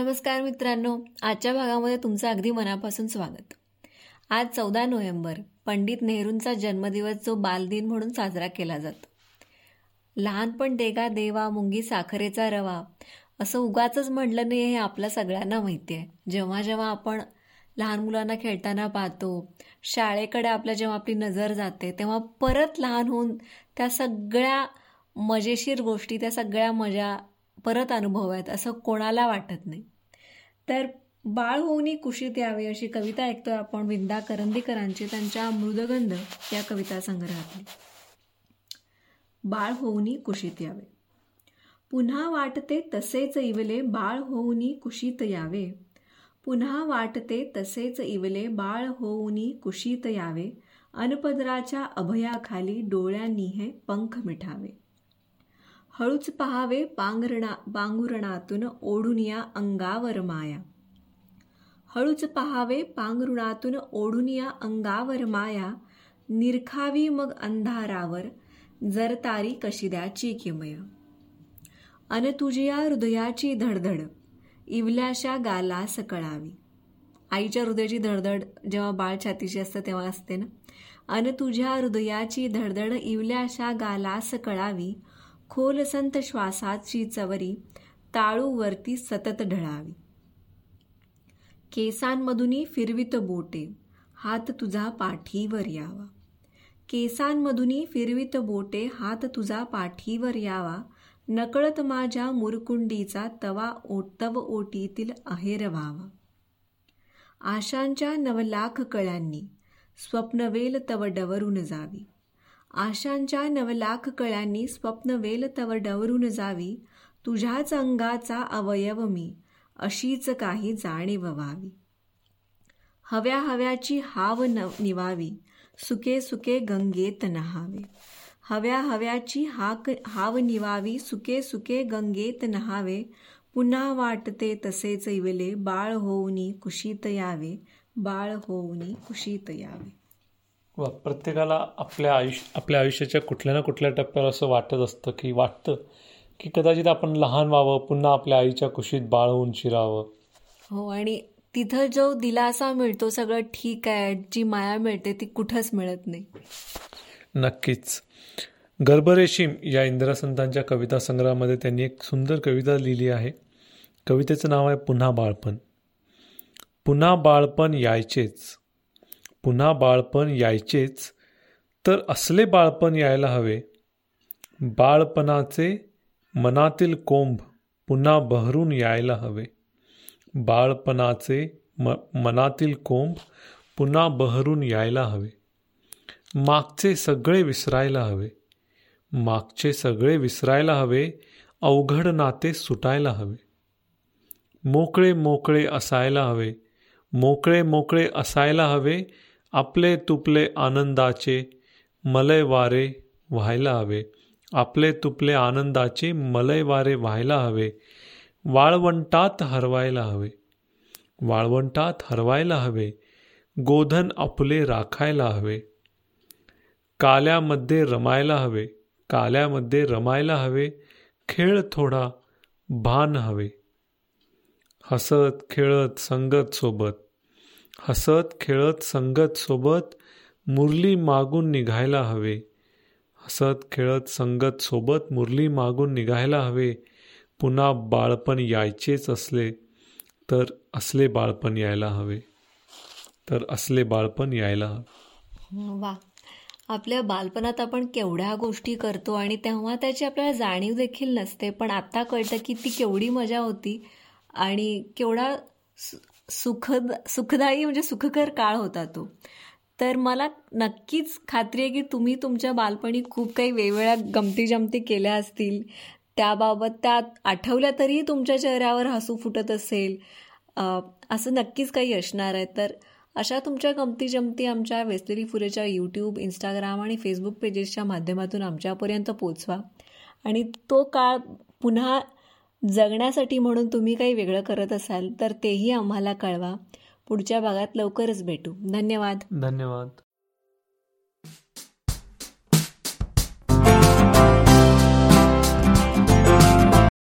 नमस्कार मित्रांनो. आजच्या भागामध्ये तुमचं अगदी मनापासून स्वागत. आज चौदा नोव्हेंबर पंडित नेहरूंचा जन्मदिवस जो बालदिन म्हणून साजरा केला जातो. लहानपण देगा देवा मुंगी साखरेचा रवा असं उगाच म्हणलं नाही हे आपल्या सगळ्यांना माहिती आहे. जेव्हा जेव्हा आपण लहान मुलांना खेळताना पाहतो शाळेकडे आपल्या जेव्हा आपली नजर जाते तेव्हा परत लहान होऊन त्या सगळ्या मजेशीर गोष्टी त्या सगळ्या मजा परत अनुभवायत असं कोणाला वाटत नाही. तर बाळ होऊनी कुशीत यावे अशी कविता ऐकतोय आपण विंदा करंदीकरांची त्यांच्या मृदगंध या कविता संग्रहातली. बाळ होऊनी कुशीत यावे. पुन्हा वाटते तसेच इवले बाळ होऊनी कुशीत यावे. पुन्हा वाटते तसेच इवले बाळ होऊनी कुशीत यावे. अनपदराच्या अभयाखाली डोळ्यांनी हे पंख मिठावे. हळूच पहावे पांघरणा बांगुरणातून ओढून या अंगावर माया हळूच पहावे पांघरुणातून ओढून या अंगावर माया निरखावी मग अंधारावर जरतारी कशिद्याची किमय. अन तुझ्या हृदयाची धडधड इवल्याशा गाला सकळावी आईच्या हृदयाची धडधड जेव्हा बाळ छातीची असतं तेव्हा असते ना? अन तुझ्या हृदयाची धडधड इवल्याशा गाला सकळावी खोल संत श्वासाची चवरी ताळूवरती सतत ढळावी. केसांमधूनही फिरवित बोटे हात तुझा पाठीवर यावा. केसांमधूनही फिरवित बोटे हात तुझा पाठीवर यावा. नकळत माझ्या मुरकुंडीचा तवा ओटव ओटीतील अहेर व्हावा. आशांच्या नवलाख कळ्यांनी स्वप्नवेल तव डवरून जावी. आशांच्या नवलाख कळ्यांनी स्वप्नवेल तव डवरून जावी तुझ्याच अंगाचा अवयव मी अशीच काही जाणीव व्हावी हव्या हव्याची हाव न निवावी सुके सुके गंगेत नहावे. हव्या हव्याची हाक हाव निवावी सुके सुके गंगेत नहावे. पुन्हा वाटते तसेच इवले बाळ होऊनी कुशीत यावे बाळ होऊनी कुशीत यावे. वा प्रत्येकाला आपल्या आयुष्य आपल्या आयुष्याच्या कुठल्या ना कुठल्या टप्प्यावर असं वाटत असतं की वाटतं की कदाचित आपण लहान व्हावं पुन्हा आपल्या आईच्या कुशीत बाळ होऊन शिरावं. हो आणि तिथं जो दिलासा मिळतो सगळं ठीक आहे जी माया मिळते ती कुठंच मिळत नाही. नक्कीच. गर्भरेशीम या इंद्रसंतांच्या कविता संग्रहामध्ये त्यांनी एक सुंदर कविता लिहिली आहे. कवितेचं नाव आहे पुन्हा बाळपण. पुन्हा बाळपण यायचेच. पुन्हा बाळपण यायचेच तर असले बाळपण यायला हवे. बाळपणाचे मनातील कोंभ पुन्हा बहरून यायला हवे. बाळपणाचे म मनातील कोंभ पुन्हा बहरून यायला हवे. मागचे सगळे विसरायला हवे. मागचे सगळे विसरायला हवे अवघड नाते सुटायला हवे. मोकळे मोकळे असायला हवे. मोकळे मोकळे असायला हवे आपले तुपले आनंदाचे मलय वारे व्हायला हवे. आपले तुपले आनंदाचे मलय वारे व्हायला हवे. वाळवंटात हरवायला हवे. वाळवंटात हरवायला हवे. गोधन आपले राखायला हवे. काल्यामध्ये रमायला हवे. काल्यामध्ये रमायला हवे. खेळ थोडा भान हवे. हसत खेळत संगत सोबत. हसत खेळत संगत सोबत मुरली मागून निघायला हवे. हसत खेळत संगत सोबत मुरली मागून निघायला हवे. पुन्हा बाळपण यायचेच असले तर असले बाळपण यायला हवे. तर असले बाळपण यायला हवे. वा. आपल्या बालपणात आपण केवढ्या गोष्टी करतो आणि तेव्हा त्याची आपल्याला जाणीव देखील नसते. पण आता कळतं की ती केवढी मजा होती आणि केवढा सुखद सुखदायी म्हणजे सुखकर काळ होता तो. तर मला नक्कीच खात्री आहे की तुम्ही तुमच्या बालपणी खूप काही वेगवेगळ्या गमती जमती केल्या असतील. त्याबाबत त्या आठवल्या तरीही तुमच्या चेहऱ्यावर हसू फुटत असेल. असं नक्कीच काही असणार आहे. तर अशा तुमच्या गमती जमती आमच्या वेस्लेरी फुरेच्या यूट्यूब इंस्टाग्राम आणि फेसबुक पेजेसच्या माध्यमातून आमच्यापर्यंत पोचवा. आणि तो काळ पुन्हा जगण्यासाठी म्हणून तुम्ही काही वेगळं करत असाल तर तेही आम्हाला कळवा. पुढच्या भागात लवकरच भेटू. धन्यवाद. धन्यवाद.